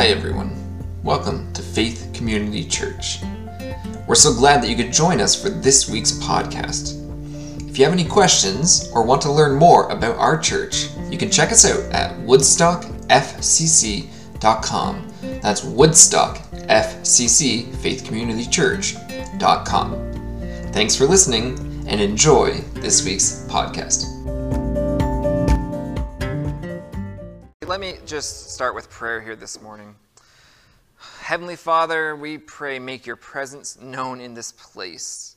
Hi, everyone. Welcome to Faith Community Church. We're so glad that you could join us for this week's podcast. If you have any questions or want to learn more about our church, you can check us out at woodstockfcc.com. That's Woodstock FCC Faith Community Church.com. Thanks for listening and enjoy this week's podcast. Let me just start with prayer here this morning. Heavenly Father, we pray, make your presence known in this place.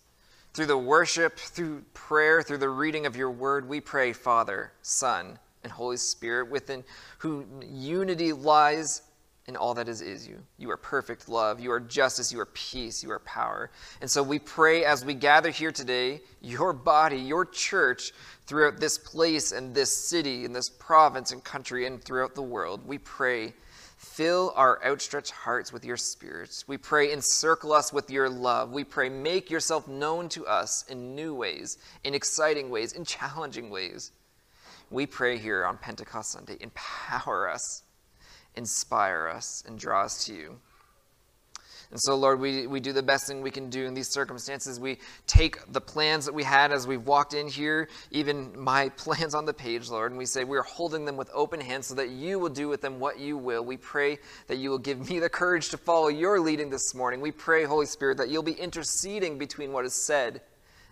Through the worship, through prayer, through the reading of your word, we pray, Father, Son, and Holy Spirit, within who unity lies in all that is is you. You are perfect love, you are justice, you are peace, you are power. And so we pray as we gather here today, your body, your church, throughout this place and this city and this province and country and throughout the world. We pray, fill our outstretched hearts with your spirits. We pray, encircle us with your love. We pray, make yourself known to us in new ways, in exciting ways, in challenging ways. We pray here on Pentecost Sunday, empower us, inspire us, and draw us to you. And so, Lord, we, we do the best thing we can do in these circumstances. We take the plans that we had as we've walked in here, even my plans on the page, Lord, and we say we're holding them with open hands so that you will do with them what you will. We pray that you will give me the courage to follow your leading this morning. We pray, Holy Spirit, that you'll be interceding between what is said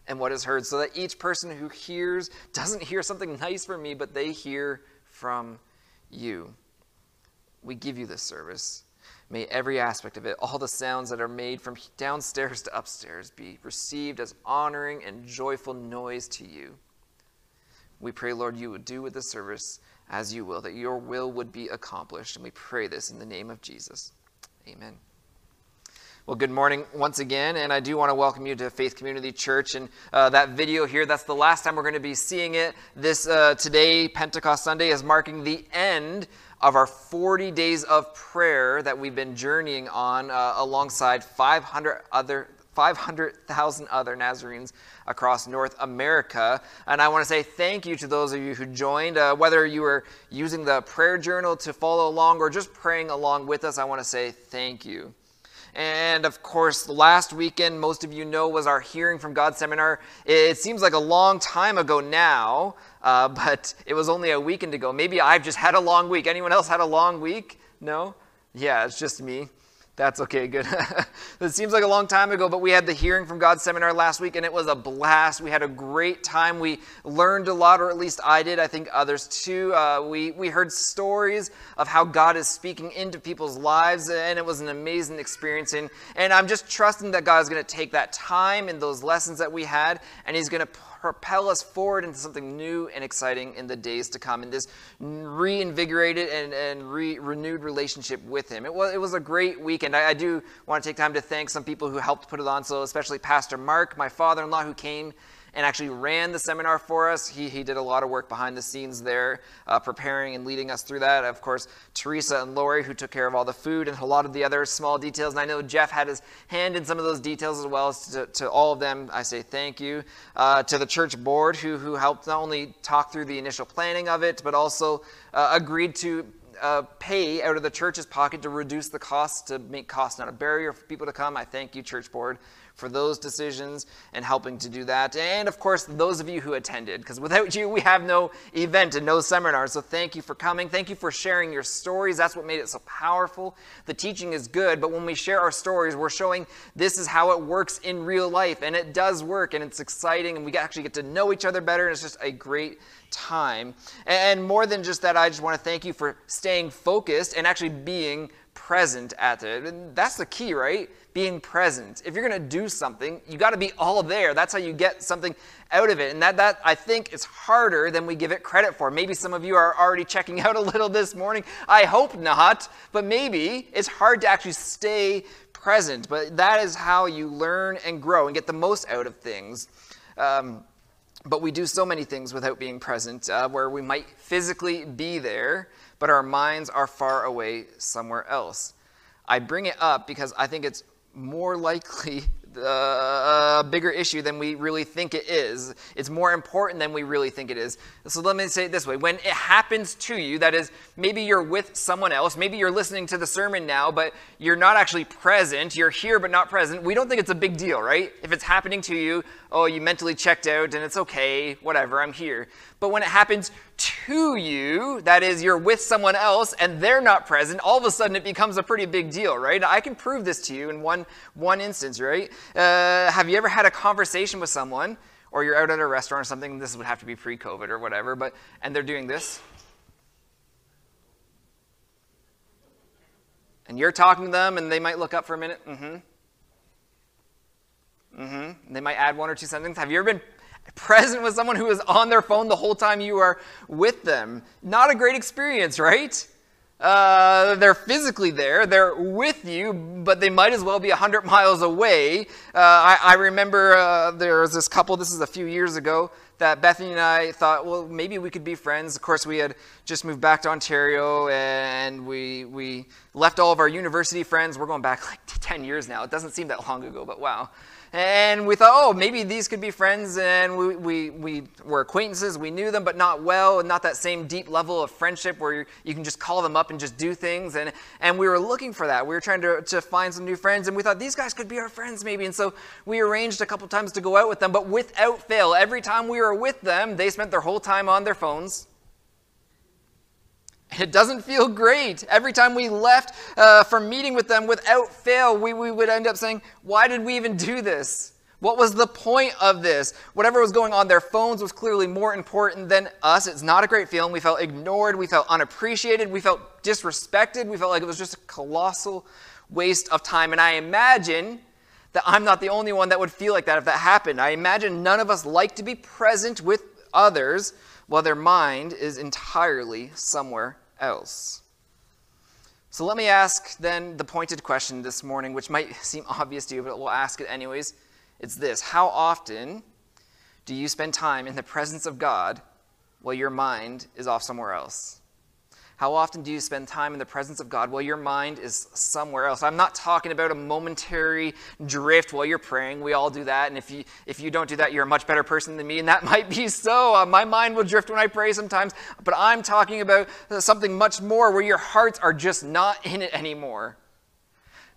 and what is heard so that each person who hears doesn't hear something nice from me, but they hear from you. We give you this service. May every aspect of it, all the sounds that are made from downstairs to upstairs, be received as honoring and joyful noise to you. We pray, Lord, you would do with the service as you will, that your will would be accomplished. And we pray this in the name of Jesus. Amen. Well, good morning once again, and I do want to welcome you to Faith Community Church. And uh, that video here, that's the last time we're going to be seeing it. This uh, today, Pentecost Sunday, is marking the end of our 40 days of prayer that we've been journeying on uh, alongside 500 other 500,000 other Nazarenes across North America. And I want to say thank you to those of you who joined. Uh, whether you were using the prayer journal to follow along or just praying along with us, I want to say thank you. And of course, last weekend, most of you know, was our Hearing from God seminar. It seems like a long time ago now, uh, but it was only a weekend ago. Maybe I've just had a long week. Anyone else had a long week? No? Yeah, it's just me. That's okay, good. it seems like a long time ago, but we had the Hearing from God seminar last week, and it was a blast. We had a great time. We learned a lot, or at least I did. I think others too. Uh, we, we heard stories of how God is speaking into people's lives, and it was an amazing experience. And, and I'm just trusting that God is going to take that time and those lessons that we had, and He's going to propel us forward into something new and exciting in the days to come, in this reinvigorated and, and re, renewed relationship with Him. It was, it was a great weekend. I, I do want to take time to thank some people who helped put it on, so especially Pastor Mark, my father in law, who came and actually ran the seminar for us. He, he did a lot of work behind the scenes there, uh, preparing and leading us through that. Of course, Teresa and Lori, who took care of all the food and a lot of the other small details. And I know Jeff had his hand in some of those details as well. To, to all of them, I say thank you. Uh, to the church board, who, who helped not only talk through the initial planning of it, but also uh, agreed to uh, pay out of the church's pocket to reduce the cost, to make cost not a barrier for people to come. I thank you, church board, for those decisions and helping to do that. And of course, those of you who attended, because without you, we have no event and no seminar. So thank you for coming. Thank you for sharing your stories. That's what made it so powerful. The teaching is good, but when we share our stories, we're showing this is how it works in real life. And it does work, and it's exciting, and we actually get to know each other better, and it's just a great time. And more than just that, I just want to thank you for staying focused and actually being present at it. And that's the key, right? Being present. If you're going to do something, you got to be all there. That's how you get something out of it. And that, that I think is harder than we give it credit for. Maybe some of you are already checking out a little this morning. I hope not, but maybe it's hard to actually stay present. But that is how you learn and grow and get the most out of things. Um, but we do so many things without being present, uh, where we might physically be there, but our minds are far away somewhere else. I bring it up because I think it's more likely uh, a bigger issue than we really think it is. It's more important than we really think it is. So let me say it this way when it happens to you, that is, maybe you're with someone else, maybe you're listening to the sermon now, but you're not actually present, you're here but not present, we don't think it's a big deal, right? If it's happening to you, oh, you mentally checked out and it's okay, whatever, I'm here. But when it happens to you, that is, you're with someone else and they're not present, all of a sudden it becomes a pretty big deal, right? I can prove this to you in one, one instance, right? Uh, have you ever had a conversation with someone, or you're out at a restaurant or something, this would have to be pre COVID or whatever, but, and they're doing this? And you're talking to them and they might look up for a minute, mm hmm. Mm-hmm. They might add one or two sentences. Have you ever been present with someone who is on their phone the whole time you are with them? Not a great experience, right? Uh, they're physically there, they're with you, but they might as well be 100 miles away. Uh, I, I, remember uh, there was this couple, this is a few years ago, that Bethany and I thought, well, maybe we could be friends. Of course, we had just moved back to Ontario and we, we left all of our university friends. We're going back like 10 years now. It doesn't seem that long ago, but wow. And we thought, oh, maybe these could be friends, and we, we, we were acquaintances. We knew them, but not well, and not that same deep level of friendship where you can just call them up and just do things. And, and we were looking for that. We were trying to, to find some new friends, and we thought these guys could be our friends, maybe. And so we arranged a couple times to go out with them, but without fail, every time we were with them, they spent their whole time on their phones it doesn't feel great. Every time we left uh, from meeting with them without fail, we, we would end up saying, Why did we even do this? What was the point of this? Whatever was going on, their phones was clearly more important than us. It's not a great feeling. We felt ignored. We felt unappreciated. We felt disrespected. We felt like it was just a colossal waste of time. And I imagine that I'm not the only one that would feel like that if that happened. I imagine none of us like to be present with others while their mind is entirely somewhere else. So let me ask then the pointed question this morning, which might seem obvious to you, but we'll ask it anyways. It's this How often do you spend time in the presence of God while your mind is off somewhere else? How often do you spend time in the presence of God while your mind is somewhere else? I'm not talking about a momentary drift while you're praying. We all do that. And if you, if you don't do that, you're a much better person than me. And that might be so. Uh, my mind will drift when I pray sometimes. But I'm talking about something much more where your hearts are just not in it anymore.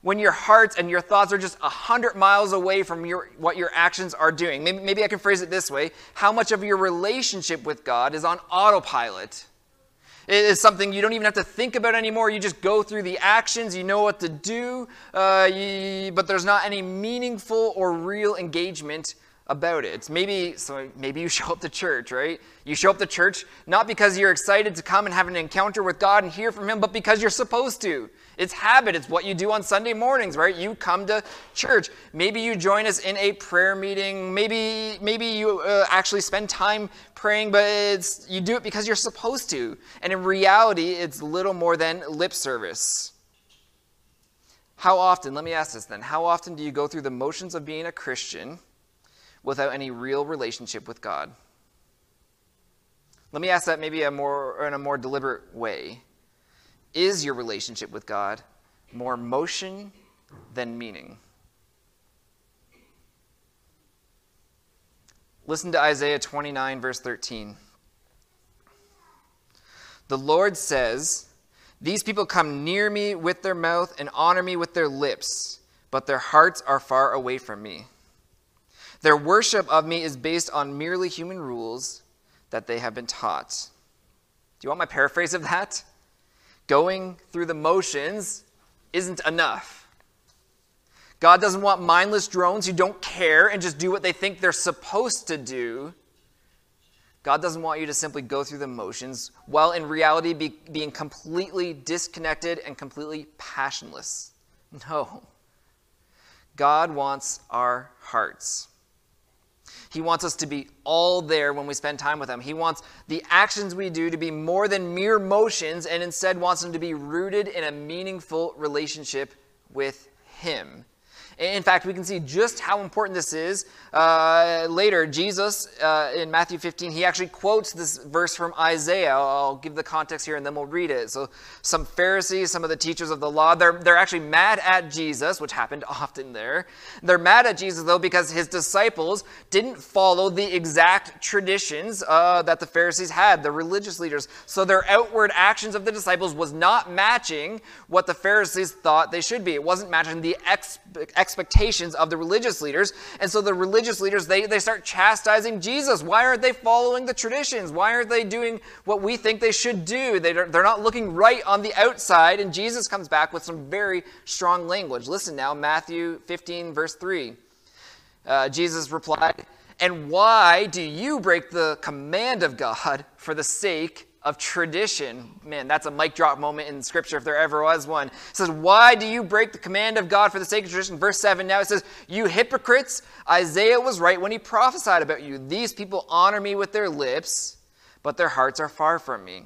When your hearts and your thoughts are just 100 miles away from your, what your actions are doing. Maybe, maybe I can phrase it this way How much of your relationship with God is on autopilot? It is something you don't even have to think about anymore. You just go through the actions, you know what to do, uh, you, but there's not any meaningful or real engagement about it. Maybe so maybe you show up to church, right? You show up to church not because you're excited to come and have an encounter with God and hear from him, but because you're supposed to. It's habit. It's what you do on Sunday mornings, right? You come to church. Maybe you join us in a prayer meeting. Maybe maybe you uh, actually spend time praying, but it's you do it because you're supposed to. And in reality, it's little more than lip service. How often, let me ask this then, how often do you go through the motions of being a Christian without any real relationship with God? Let me ask that maybe a more, in a more deliberate way. Is your relationship with God more motion than meaning? Listen to Isaiah 29, verse 13. The Lord says, These people come near me with their mouth and honor me with their lips, but their hearts are far away from me. Their worship of me is based on merely human rules that they have been taught. Do you want my paraphrase of that? Going through the motions isn't enough. God doesn't want mindless drones who don't care and just do what they think they're supposed to do. God doesn't want you to simply go through the motions, while in reality be, being completely disconnected and completely passionless. No. God wants our hearts. He wants us to be all there when we spend time with Him. He wants the actions we do to be more than mere motions and instead wants them to be rooted in a meaningful relationship with Him. In fact, we can see just how important this is uh, later. Jesus, uh, in Matthew 15, he actually quotes this verse from Isaiah. I'll give the context here and then we'll read it. So, some Pharisees, some of the teachers of the law, they're, they're actually mad at Jesus, which happened often there. They're mad at Jesus, though, because his disciples didn't follow the exact traditions uh, that the Pharisees had, the religious leaders. So, their outward actions of the disciples was not matching what the Pharisees thought they should be. It wasn't matching the ex- expectations of the religious leaders. And so the religious leaders, they, they start chastising Jesus. Why aren't they following the traditions? Why aren't they doing what we think they should do? They, they're not looking right on the outside. And Jesus comes back with some very strong language. Listen now, Matthew 15, verse 3. Uh, Jesus replied, And why do you break the command of God for the sake of tradition. Man, that's a mic drop moment in Scripture if there ever was one. It says, Why do you break the command of God for the sake of tradition? Verse 7 now it says, You hypocrites, Isaiah was right when he prophesied about you. These people honor me with their lips, but their hearts are far from me.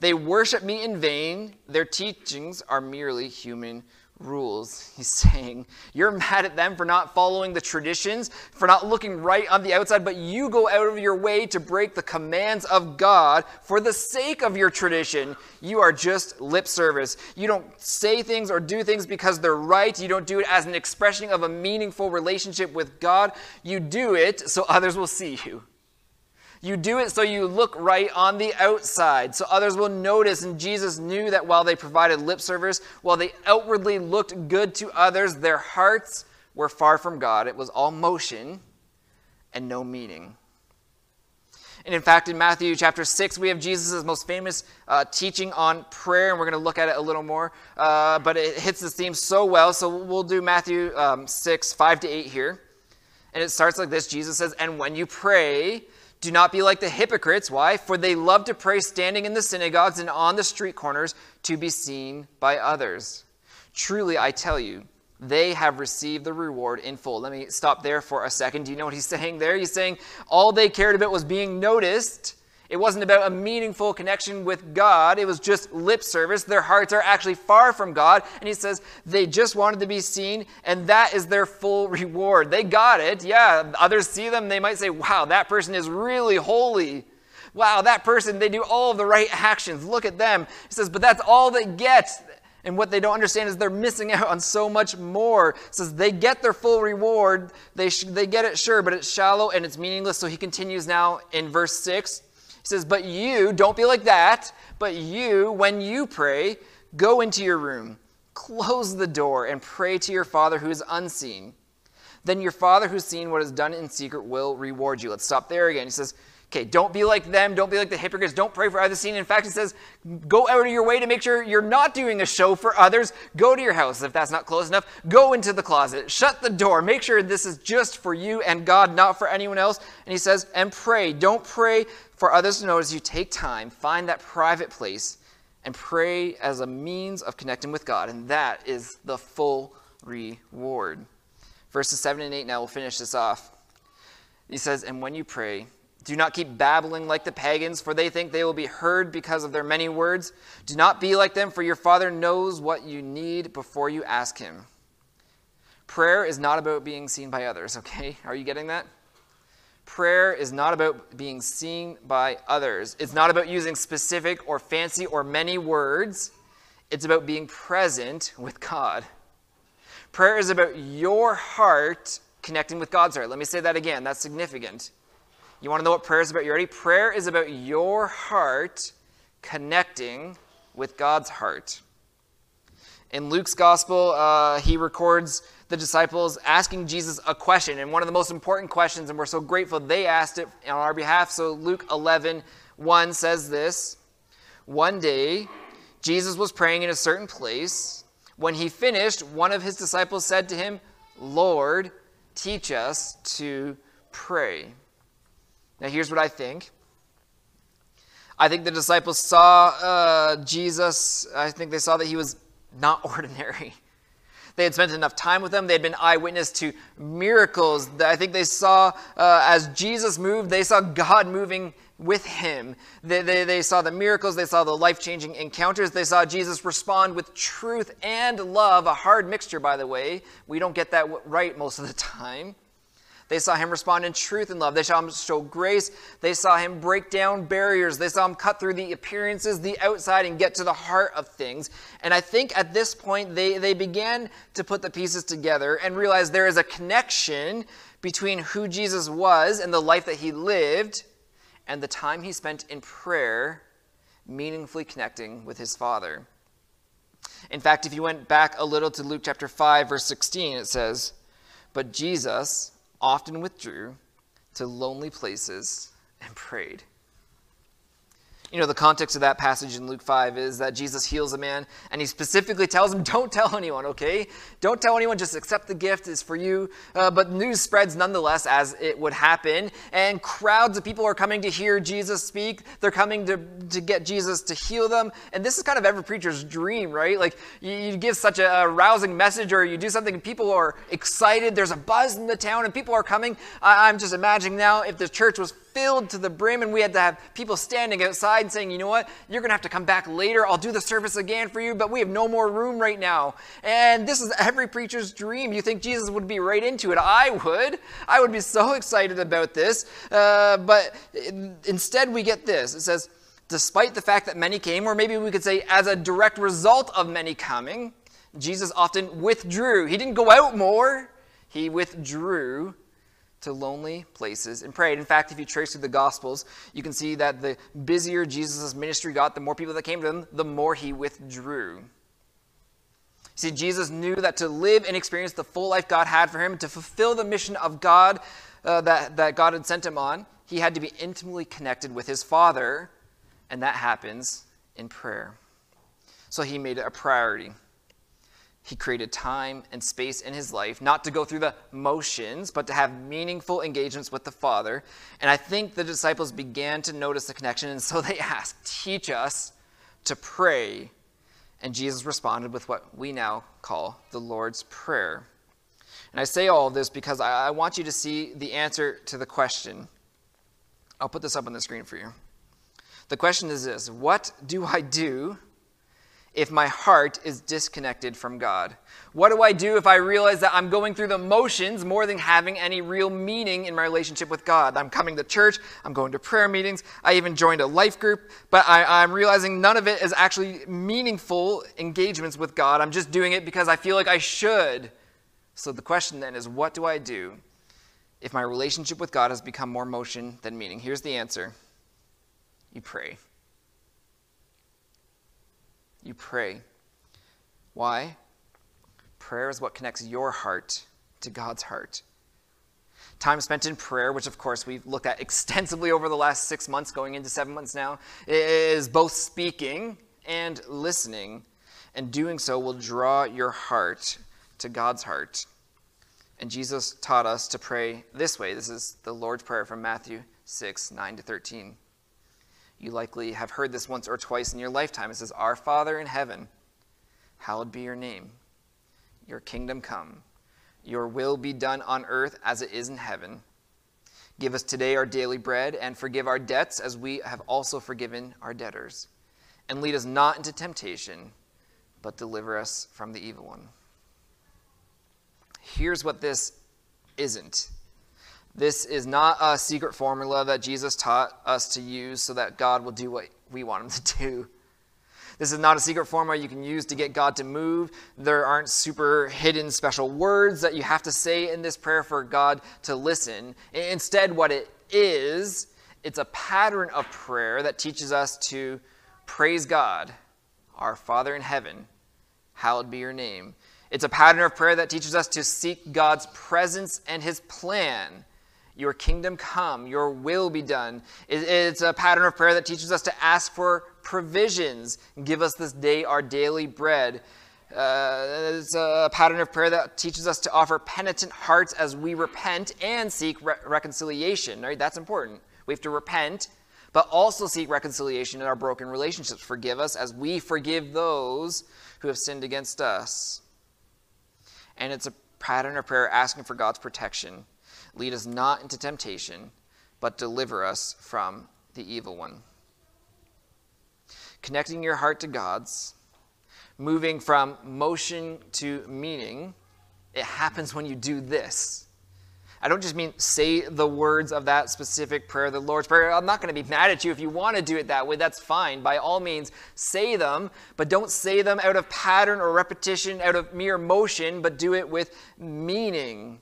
They worship me in vain. Their teachings are merely human rules. He's saying, You're mad at them for not following the traditions, for not looking right on the outside, but you go out of your way to break the commands of God for the sake of your tradition. You are just lip service. You don't say things or do things because they're right. You don't do it as an expression of a meaningful relationship with God. You do it so others will see you. You do it so you look right on the outside, so others will notice. And Jesus knew that while they provided lip service, while they outwardly looked good to others, their hearts were far from God. It was all motion and no meaning. And in fact, in Matthew chapter 6, we have Jesus' most famous uh, teaching on prayer, and we're going to look at it a little more. Uh, but it hits this theme so well. So we'll do Matthew um, 6, 5 to 8 here. And it starts like this Jesus says, And when you pray, do not be like the hypocrites. Why? For they love to pray standing in the synagogues and on the street corners to be seen by others. Truly, I tell you, they have received the reward in full. Let me stop there for a second. Do you know what he's saying there? He's saying all they cared about was being noticed it wasn't about a meaningful connection with God. It was just lip service. Their hearts are actually far from God. And he says they just wanted to be seen, and that is their full reward. They got it. Yeah, others see them. They might say, wow, that person is really holy. Wow, that person, they do all of the right actions. Look at them. He says, but that's all they get. And what they don't understand is they're missing out on so much more. Says they get their full reward. They, sh- they get it, sure, but it's shallow and it's meaningless. So he continues now in verse 6. He says, But you, don't be like that, but you, when you pray, go into your room, close the door, and pray to your Father who is unseen. Then your Father who's seen what is done in secret will reward you. Let's stop there again. He says, Okay, don't be like them. Don't be like the hypocrites. Don't pray for others. In fact, he says, go out of your way to make sure you're not doing a show for others. Go to your house. If that's not close enough, go into the closet. Shut the door. Make sure this is just for you and God, not for anyone else. And he says, and pray. Don't pray for others to notice you. Take time, find that private place, and pray as a means of connecting with God. And that is the full reward. Verses 7 and 8 now, we'll finish this off. He says, And when you pray, do not keep babbling like the pagans, for they think they will be heard because of their many words. Do not be like them, for your Father knows what you need before you ask Him. Prayer is not about being seen by others, okay? Are you getting that? Prayer is not about being seen by others. It's not about using specific or fancy or many words. It's about being present with God. Prayer is about your heart connecting with God's heart. Let me say that again. That's significant. You want to know what prayer is about? You ready? Prayer is about your heart connecting with God's heart. In Luke's gospel, uh, he records the disciples asking Jesus a question, and one of the most important questions, and we're so grateful they asked it on our behalf. So Luke 11, 1 says this One day, Jesus was praying in a certain place. When he finished, one of his disciples said to him, Lord, teach us to pray. Now, here's what I think. I think the disciples saw uh, Jesus, I think they saw that he was not ordinary. They had spent enough time with him. They had been eyewitness to miracles. I think they saw, uh, as Jesus moved, they saw God moving with him. They, they, they saw the miracles, they saw the life changing encounters, they saw Jesus respond with truth and love, a hard mixture, by the way. We don't get that right most of the time. They saw him respond in truth and love. They saw him show grace. They saw him break down barriers. They saw him cut through the appearances, the outside, and get to the heart of things. And I think at this point, they, they began to put the pieces together and realize there is a connection between who Jesus was and the life that he lived and the time he spent in prayer, meaningfully connecting with his Father. In fact, if you went back a little to Luke chapter 5, verse 16, it says, But Jesus often withdrew to lonely places and prayed. You know, the context of that passage in Luke 5 is that Jesus heals a man and he specifically tells him, Don't tell anyone, okay? Don't tell anyone, just accept the gift, is for you. Uh, but news spreads nonetheless as it would happen. And crowds of people are coming to hear Jesus speak. They're coming to, to get Jesus to heal them. And this is kind of every preacher's dream, right? Like you, you give such a, a, rousing message or you do something and people are excited. There's a buzz in the town and people are coming. I, I'm just imagining now if the church was filled to the brim and we had to have people standing outside saying, you know what, you're going to have to come back later. I'll do the service again for you, but we have no more room right now. And this is every preacher's dream. You think Jesus would be right into it. I would. I would be so excited about this. Uh, but instead, we get this. It says, despite the fact that many came, or maybe we could say as a direct result of many coming, Jesus often withdrew. He didn't go out more, he withdrew to lonely places and prayed. In fact, if you trace through the Gospels, you can see that the busier Jesus' ministry got, the more people that came to him, the more he withdrew. See, Jesus knew that to live and experience the full life God had for him, to fulfill the mission of God uh, that, that God had sent him on, he had to be intimately connected with his Father, and that happens in prayer. So he made it a priority. He created time and space in his life, not to go through the motions, but to have meaningful engagements with the Father. And I think the disciples began to notice the connection, and so they asked, Teach us to pray. And Jesus responded with what we now call the Lord's Prayer. And I say all of this because I, want you to see the answer to the question. I'll put this up on the screen for you. The question is this What do I do if my heart is disconnected from God? What do I do if I realize that I'm going through the motions more than having any real meaning in my relationship with God? I'm coming to church, I'm going to prayer meetings, I even joined a life group, but I, am realizing none of it is actually meaningful engagements with God. I'm just doing it because I feel like I should. So the question then is what do I do if my relationship with God has become more motion than meaning? Here's the answer you pray you pray. Why? Prayer is what connects your heart to God's heart. Time spent in prayer, which of course we've looked at extensively over the last six months, going into seven months now, is both speaking and listening. And doing so will draw your heart to God's heart. And Jesus taught us to pray this way. This is the Lord's Prayer from Matthew 6 9 to 13. You likely have heard this once or twice in your lifetime. It says, Our Father in heaven, hallowed be your name. Your kingdom come. Your will be done on earth as it is in heaven. Give us today our daily bread, and forgive our debts as we have also forgiven our debtors. And lead us not into temptation, but deliver us from the evil one. Here's what this isn't this is not a secret formula that Jesus taught us to use so that God will do what we want him to do. This is not a secret formula you can use to get God to move. There aren't super hidden special words that you have to say in this prayer for God to listen. Instead, what it is, it's a pattern of prayer that teaches us to praise God, our Father in heaven. Hallowed be your name. It's a pattern of prayer that teaches us to seek God's presence and his plan your kingdom come, your will be done. It's a pattern of prayer that teaches us to ask for provisions. Give us this day our daily bread. Uh, it's a pattern of prayer that teaches us to offer penitent hearts as we repent and seek re- reconciliation. Right? That's important. We have to repent, but also seek reconciliation in our broken relationships. Forgive us as we forgive those who have sinned against us. And it's a pattern of prayer asking for God's protection Lead us not into temptation, but deliver us from the evil one. Connecting your heart to God's, moving from motion to meaning, it happens when you do this. I don't just mean say the words of that specific prayer, the Lord's Prayer. I'm not going to be mad at you if you want to do it that way. That's fine. By all means, say them, but don't say them out of pattern or repetition, out of mere motion, but do it with meaning.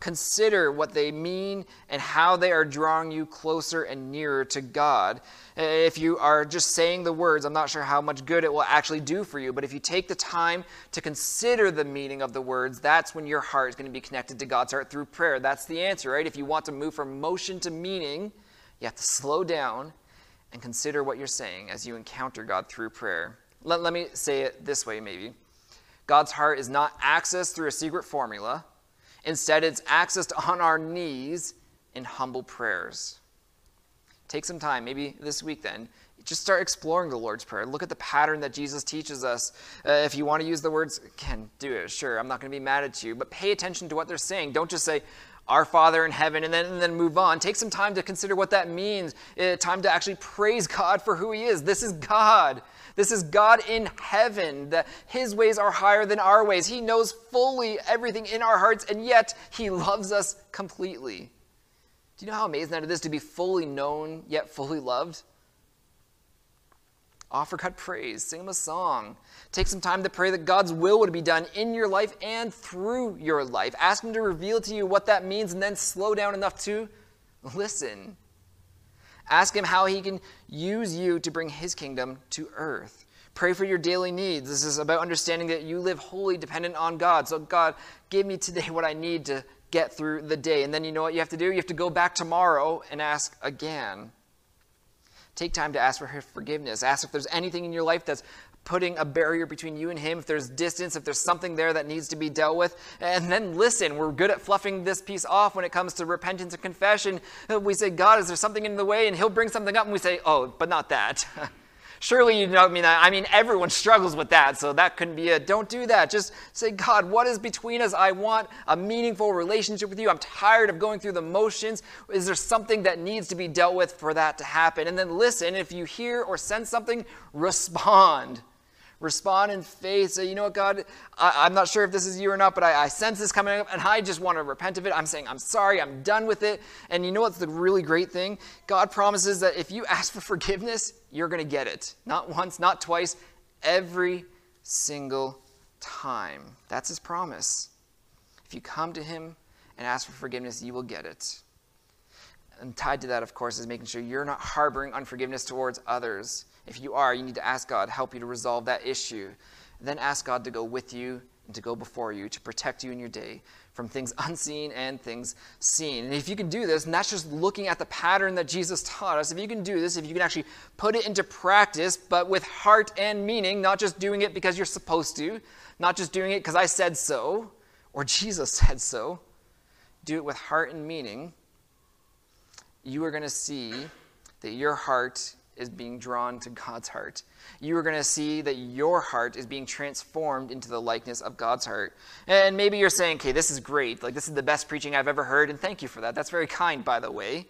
Consider what they mean and how they are drawing you closer and nearer to God. If you are just saying the words, I'm not sure how much good it will actually do for you, but if you take the time to consider the meaning of the words, that's when your heart is going to be connected to God's heart through prayer. That's the answer, right? If you want to move from motion to meaning, you have to slow down and consider what you're saying as you encounter God through prayer. Let, let me say it this way, maybe. God's heart is not accessed through a secret formula. Instead, it's accessed on our knees in humble prayers. Take some time, maybe this week then. Just start exploring the Lord's Prayer. Look at the pattern that Jesus teaches us. Uh, if you want to use the words, can do it. Sure, I'm not going to be mad at you, but pay attention to what they're saying. Don't just say, our Father in heaven, and then, and then move on. Take some time to consider what that means. Uh, time to actually praise God for who He is. This is God. This is God in heaven. That His ways are higher than our ways. He knows fully everything in our hearts, and yet He loves us completely. Do you know how amazing that it is to be fully known yet fully loved? Offer God praise, sing Him a song. Take some time to pray that God's will would be done in your life and through your life. Ask Him to reveal to you what that means and then slow down enough to listen. Ask Him how He can use you to bring His kingdom to earth. Pray for your daily needs. This is about understanding that you live wholly dependent on God. So, God, give me today what I need to get through the day. And then you know what you have to do? You have to go back tomorrow and ask again. Take time to ask for forgiveness. Ask if there's anything in your life that's putting a barrier between you and him, if there's distance, if there's something there that needs to be dealt with. And then listen. We're good at fluffing this piece off when it comes to repentance and confession. Uh, we say, God, is there something in the way? And he'll bring something up, and we say, oh, but not that. Surely you don't mean that. I mean, everyone struggles with that, so that couldn't be it. Don't do that. Just say, God, what is between us? I want a meaningful relationship with you. I'm tired of going through the motions. Is there something that needs to be dealt with for that to happen? And then listen. If you hear or sense something, respond respond in faith. Say, you know what, God, I, am not sure if this is you or not, but I, I, sense this coming up, and I just want to repent of it. I'm saying, I'm sorry, I'm done with it. And you know what's the really great thing? God promises that if you ask for forgiveness, you're going to get it. Not once, not twice, every single time. That's his promise. If you come to him and ask for forgiveness, you will get it. And tied to that, of course, is making sure you're not harboring unforgiveness towards others. If you are, you need to ask God help you to resolve that issue. Then ask God to go with you and to go before you to protect you in your day from things unseen and things seen. And if you can do this, and that's just looking at the pattern that Jesus taught us, if you can do this, if you can actually put it into practice, but with heart and meaning, not just doing it because you're supposed to, not just doing it because I said so or Jesus said so, do it with heart and meaning, you are going to see that your heart is being drawn to God's heart. You are going to see that your heart is being transformed into the likeness of God's heart. And maybe you're saying, okay, this is great. Like, this is the best preaching I've ever heard. And thank you for that. That's very kind, by the way.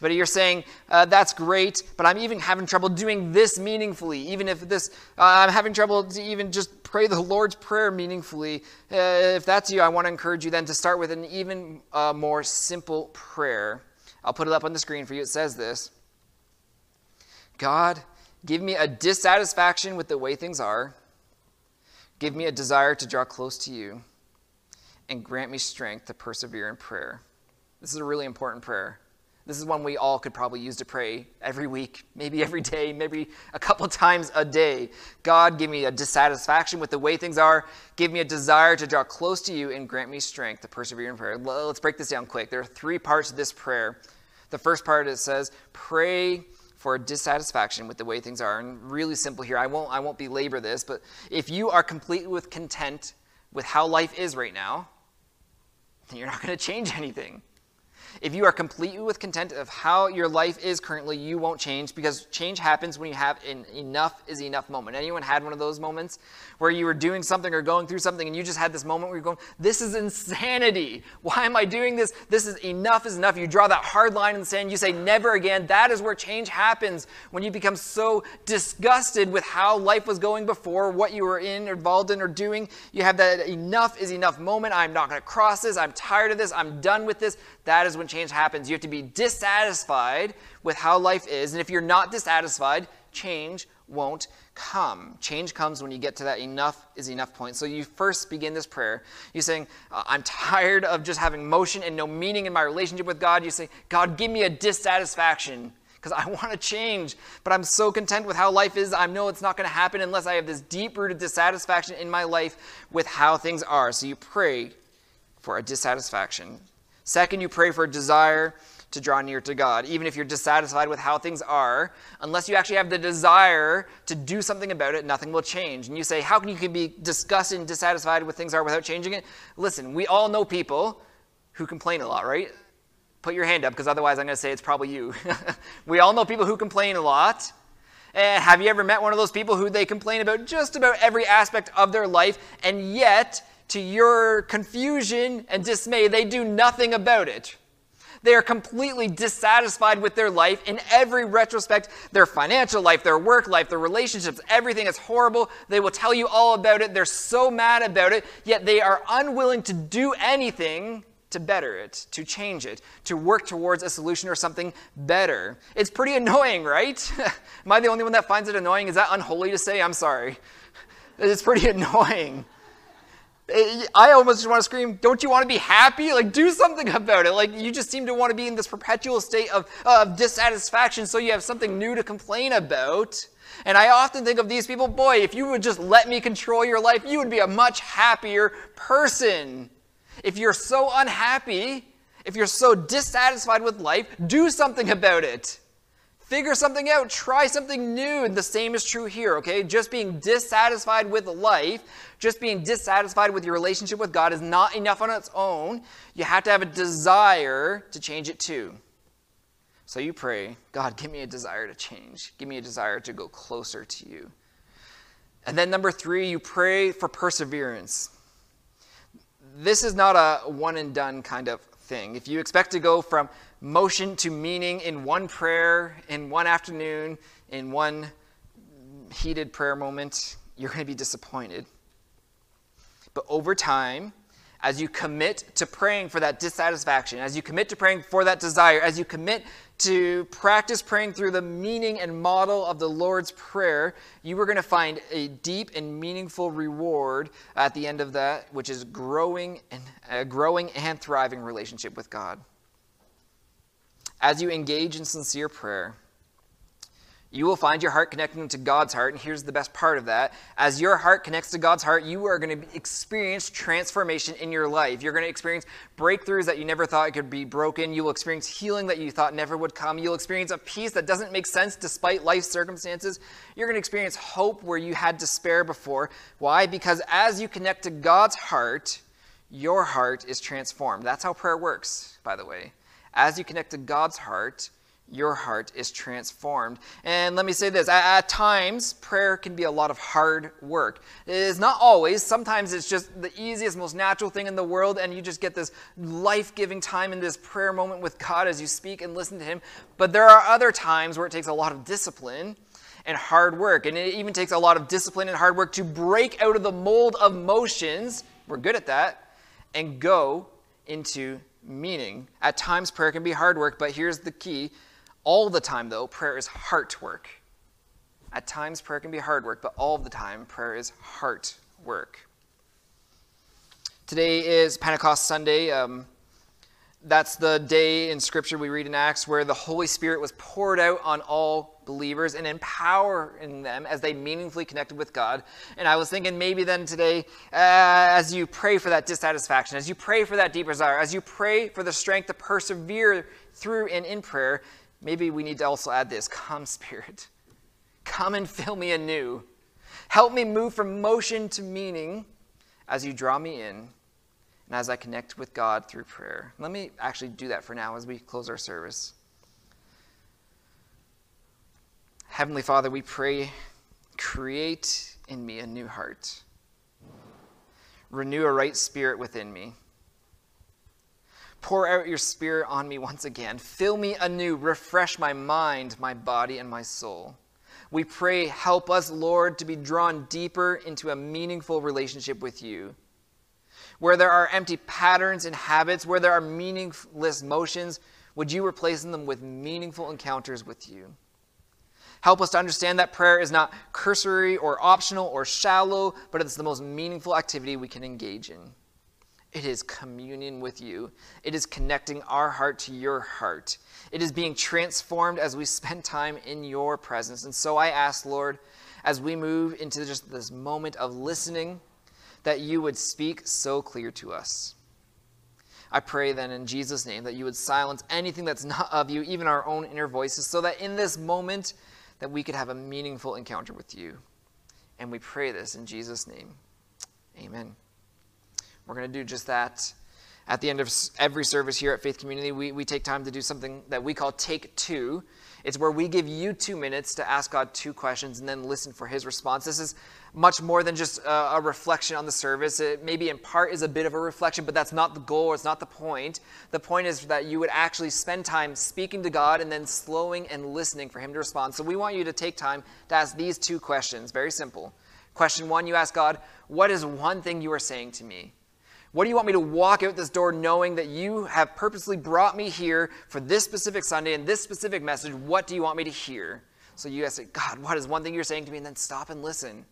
But you're saying, uh, that's great, but I'm even having trouble doing this meaningfully. Even if this, uh, I'm having trouble to even just pray the Lord's Prayer meaningfully. Uh, if that's you, I want to encourage you then to start with an even uh, more simple prayer. I'll put it up on the screen for you. It says this God, give me a dissatisfaction with the way things are. Give me a desire to draw close to you. And grant me strength to persevere in prayer. This is a really important prayer. This is one we all could probably use to pray every week, maybe every day, maybe a couple times a day. God, give me a dissatisfaction with the way things are. Give me a desire to draw close to you and grant me strength to persevere in prayer. Let's break this down quick. There are three parts to this prayer. The first part it says, pray for dissatisfaction with the way things are. And really simple here. I won't I won't belabor this, but if you are completely with content with how life is right now, then you're not going to change anything. If you are completely with content of how your life is currently, you won't change because change happens when you have an enough is enough moment. Anyone had one of those moments where you were doing something or going through something and you just had this moment where you're going, This is insanity. Why am I doing this? This is enough is enough. You draw that hard line in the sand. You say, Never again. That is where change happens when you become so disgusted with how life was going before, what you were in, involved in, or doing. You have that enough is enough moment. I'm not going to cross this. I'm tired of this. I'm done with this. That is when change happens. You have to be dissatisfied with how life is. And if you're not dissatisfied, change won't come. Change comes when you get to that enough is enough point. So you first begin this prayer. You're saying, I'm tired of just having motion and no meaning in my relationship with God. You say, God, give me a dissatisfaction because I want to change, but I'm so content with how life is. I know it's not going to happen unless I have this deep rooted dissatisfaction in my life with how things are. So you pray for a dissatisfaction. Second, you pray for a desire to draw near to God, even if you're dissatisfied with how things are. Unless you actually have the desire to do something about it, nothing will change. And you say, How can you be disgusted and dissatisfied with things are without changing it? Listen, we all know people who complain a lot, right? Put your hand up because otherwise I'm going to say it's probably you. we all know people who complain a lot. And have you ever met one of those people who they complain about just about every aspect of their life, and yet to your confusion and dismay, they do nothing about it. They are completely dissatisfied with their life in every retrospect their financial life, their work life, their relationships, everything is horrible. They will tell you all about it. They're so mad about it, yet they are unwilling to do anything to better it, to change it, to work towards a solution or something better. It's pretty annoying, right? Am I the only one that finds it annoying? Is that unholy to say? I'm sorry. It's pretty annoying. I almost just want to scream, don't you want to be happy? Like, do something about it. Like, you just seem to want to be in this perpetual state of, of dissatisfaction so you have something new to complain about. And I often think of these people, boy, if you would just let me control your life, you would be a much happier person. If you're so unhappy, if you're so dissatisfied with life, do something about it. Figure something out, try something new. And the same is true here, okay? Just being dissatisfied with life, just being dissatisfied with your relationship with God is not enough on its own. You have to have a desire to change it too. So you pray, God, give me a desire to change. Give me a desire to go closer to you. And then number three, you pray for perseverance. This is not a one and done kind of thing. If you expect to go from motion to meaning in one prayer, in one afternoon, in one heated prayer moment, you're going to be disappointed. But over time, as you commit to praying for that dissatisfaction, as you commit to praying for that desire, as you commit to practice praying through the meaning and model of the Lord's Prayer, you are going to find a deep and meaningful reward at the end of that, which is growing and a growing and thriving relationship with God. As you engage in sincere prayer, you will find your heart connecting to God's heart. And here's the best part of that. As your heart connects to God's heart, you are going to experience transformation in your life. You're going to experience breakthroughs that you never thought could be broken. You will experience healing that you thought never would come. You'll experience a peace that doesn't make sense despite life circumstances. You're going to experience hope where you had despair before. Why? Because as you connect to God's heart, your heart is transformed. That's how prayer works, by the way. As you connect to God's heart, your heart is transformed. And let me say this at, times, prayer can be a lot of hard work. It is not always. Sometimes it's just the easiest, most natural thing in the world, and you just get this life giving time in this prayer moment with God as you speak and listen to Him. But there are other times where it takes a lot of discipline and hard work. And it even takes a lot of discipline and hard work to break out of the mold of motions. We're good at that. And go into meaning. At times, prayer can be hard work, but here's the key all the time, though, prayer is heart work. At times, prayer can be hard work, but all the time, prayer is heart work. Today is Pentecost Sunday. Um, that's the day in Scripture we read in Acts where the Holy Spirit was poured out on all believers and empowering them as they meaningfully connected with God. And I was thinking maybe then today, uh, as you pray for that dissatisfaction, as you pray for that deep desire, as you pray for the strength to persevere through and in prayer, maybe we need to also add this Come, Spirit, come and fill me anew. Help me move from motion to meaning as you draw me in and as I connect with God through prayer. Let me actually do that for now as we close our service. Heavenly Father, we pray, create in me a new heart, renew a right spirit within me. Pour out your spirit on me once again. Fill me anew. Refresh my mind, my body, and my soul. We pray, help us, Lord, to be drawn deeper into a meaningful relationship with you. Where there are empty patterns and habits, where there are meaningless motions, would you replace them with meaningful encounters with you? Help us to understand that prayer is not cursory or optional or shallow, but it's the most meaningful activity we can engage in. It is communion with you. It is connecting our heart to your heart. It is being transformed as we spend time in your presence. And so I ask, Lord, as we move into just this moment of listening, that you would speak so clear to us. I pray then in Jesus' name that you would silence anything that's not of you, even our own inner voices, so that in this moment that we could have a meaningful encounter with you. And we pray this in Jesus' name. Amen. We're going to do just that. At the end of every service here at Faith Community, we, we take time to do something that we call Take Two. It's where we give you two minutes to ask God two questions and then listen for His response. This is much more than just a, a, reflection on the service. It maybe in part is a bit of a reflection, but that's not the goal. It's not the point. The point is that you would actually spend time speaking to God and then slowing and listening for Him to respond. So we want you to take time to ask these two questions. Very simple. Question one, you ask God, What is one thing you are saying to me? What do you want me to walk out this door knowing that you have purposely brought me here for this specific Sunday and this specific message? What do you want me to hear? So you ask, God, what is one thing you're saying to me? And then stop and listen.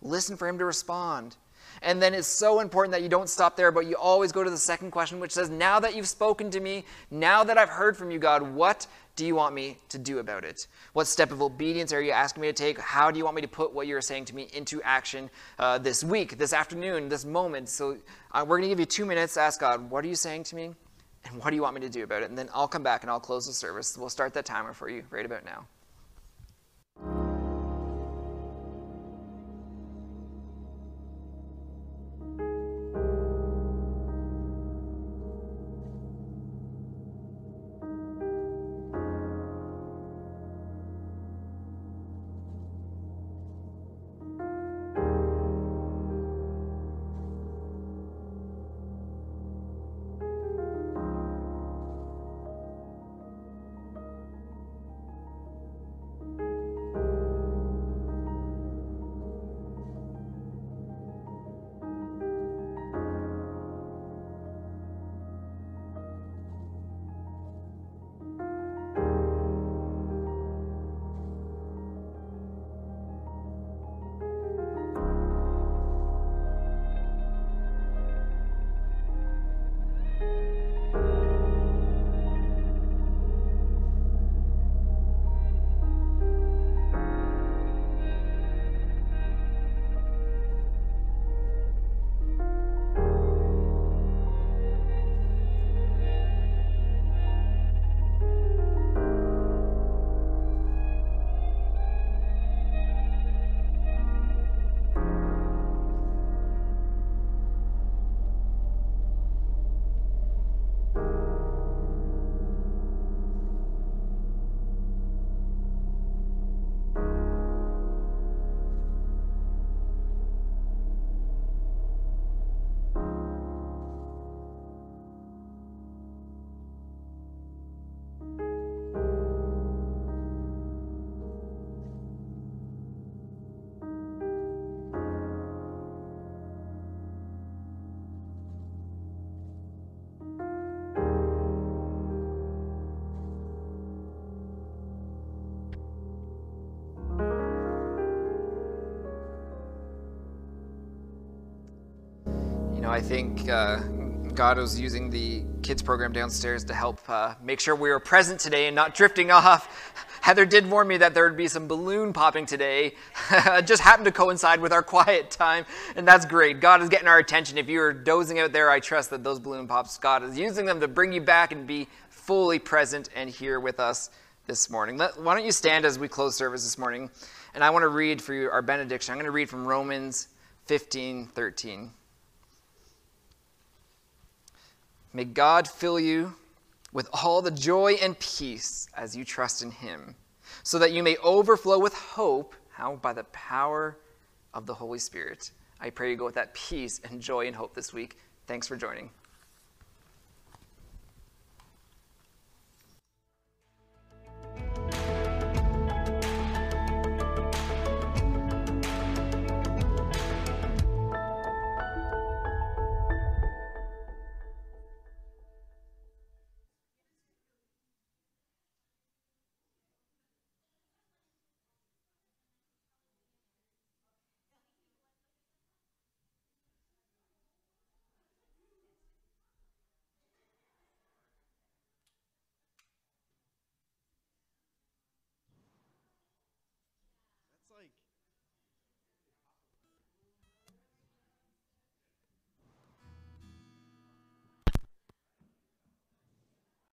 Listen for him to respond. And then it's so important that you don't stop there, but you always go to the second question, which says, Now that you've spoken to me, now that I've heard from you, God, what do you want me to do about it? What step of obedience are you asking me to take? How do you want me to put what you're saying to me into action uh, this week, this afternoon, this moment? So uh, we're going to give you two minutes to ask God, What are you saying to me? And what do you want me to do about it? And then I'll come back and I'll close the service. We'll start that timer for you right about now. I think uh, God was using the kids program downstairs to help uh, make sure we were present today and not drifting off. Heather did warn me that there would be some balloon popping today. it just happened to coincide with our quiet time, and that's great. God is getting our attention. If you're dozing out there, I trust that those balloon pops, God is using them to bring you back and be fully present and here with us this morning. Let, why don't you stand as we close service this morning? And I want to read for you our benediction. I'm going to read from Romans 15 13. May God fill you with all the joy and peace as you trust in Him, so that you may overflow with hope. How? By the power of the Holy Spirit. I pray you go with that peace and joy and hope this week. Thanks for joining.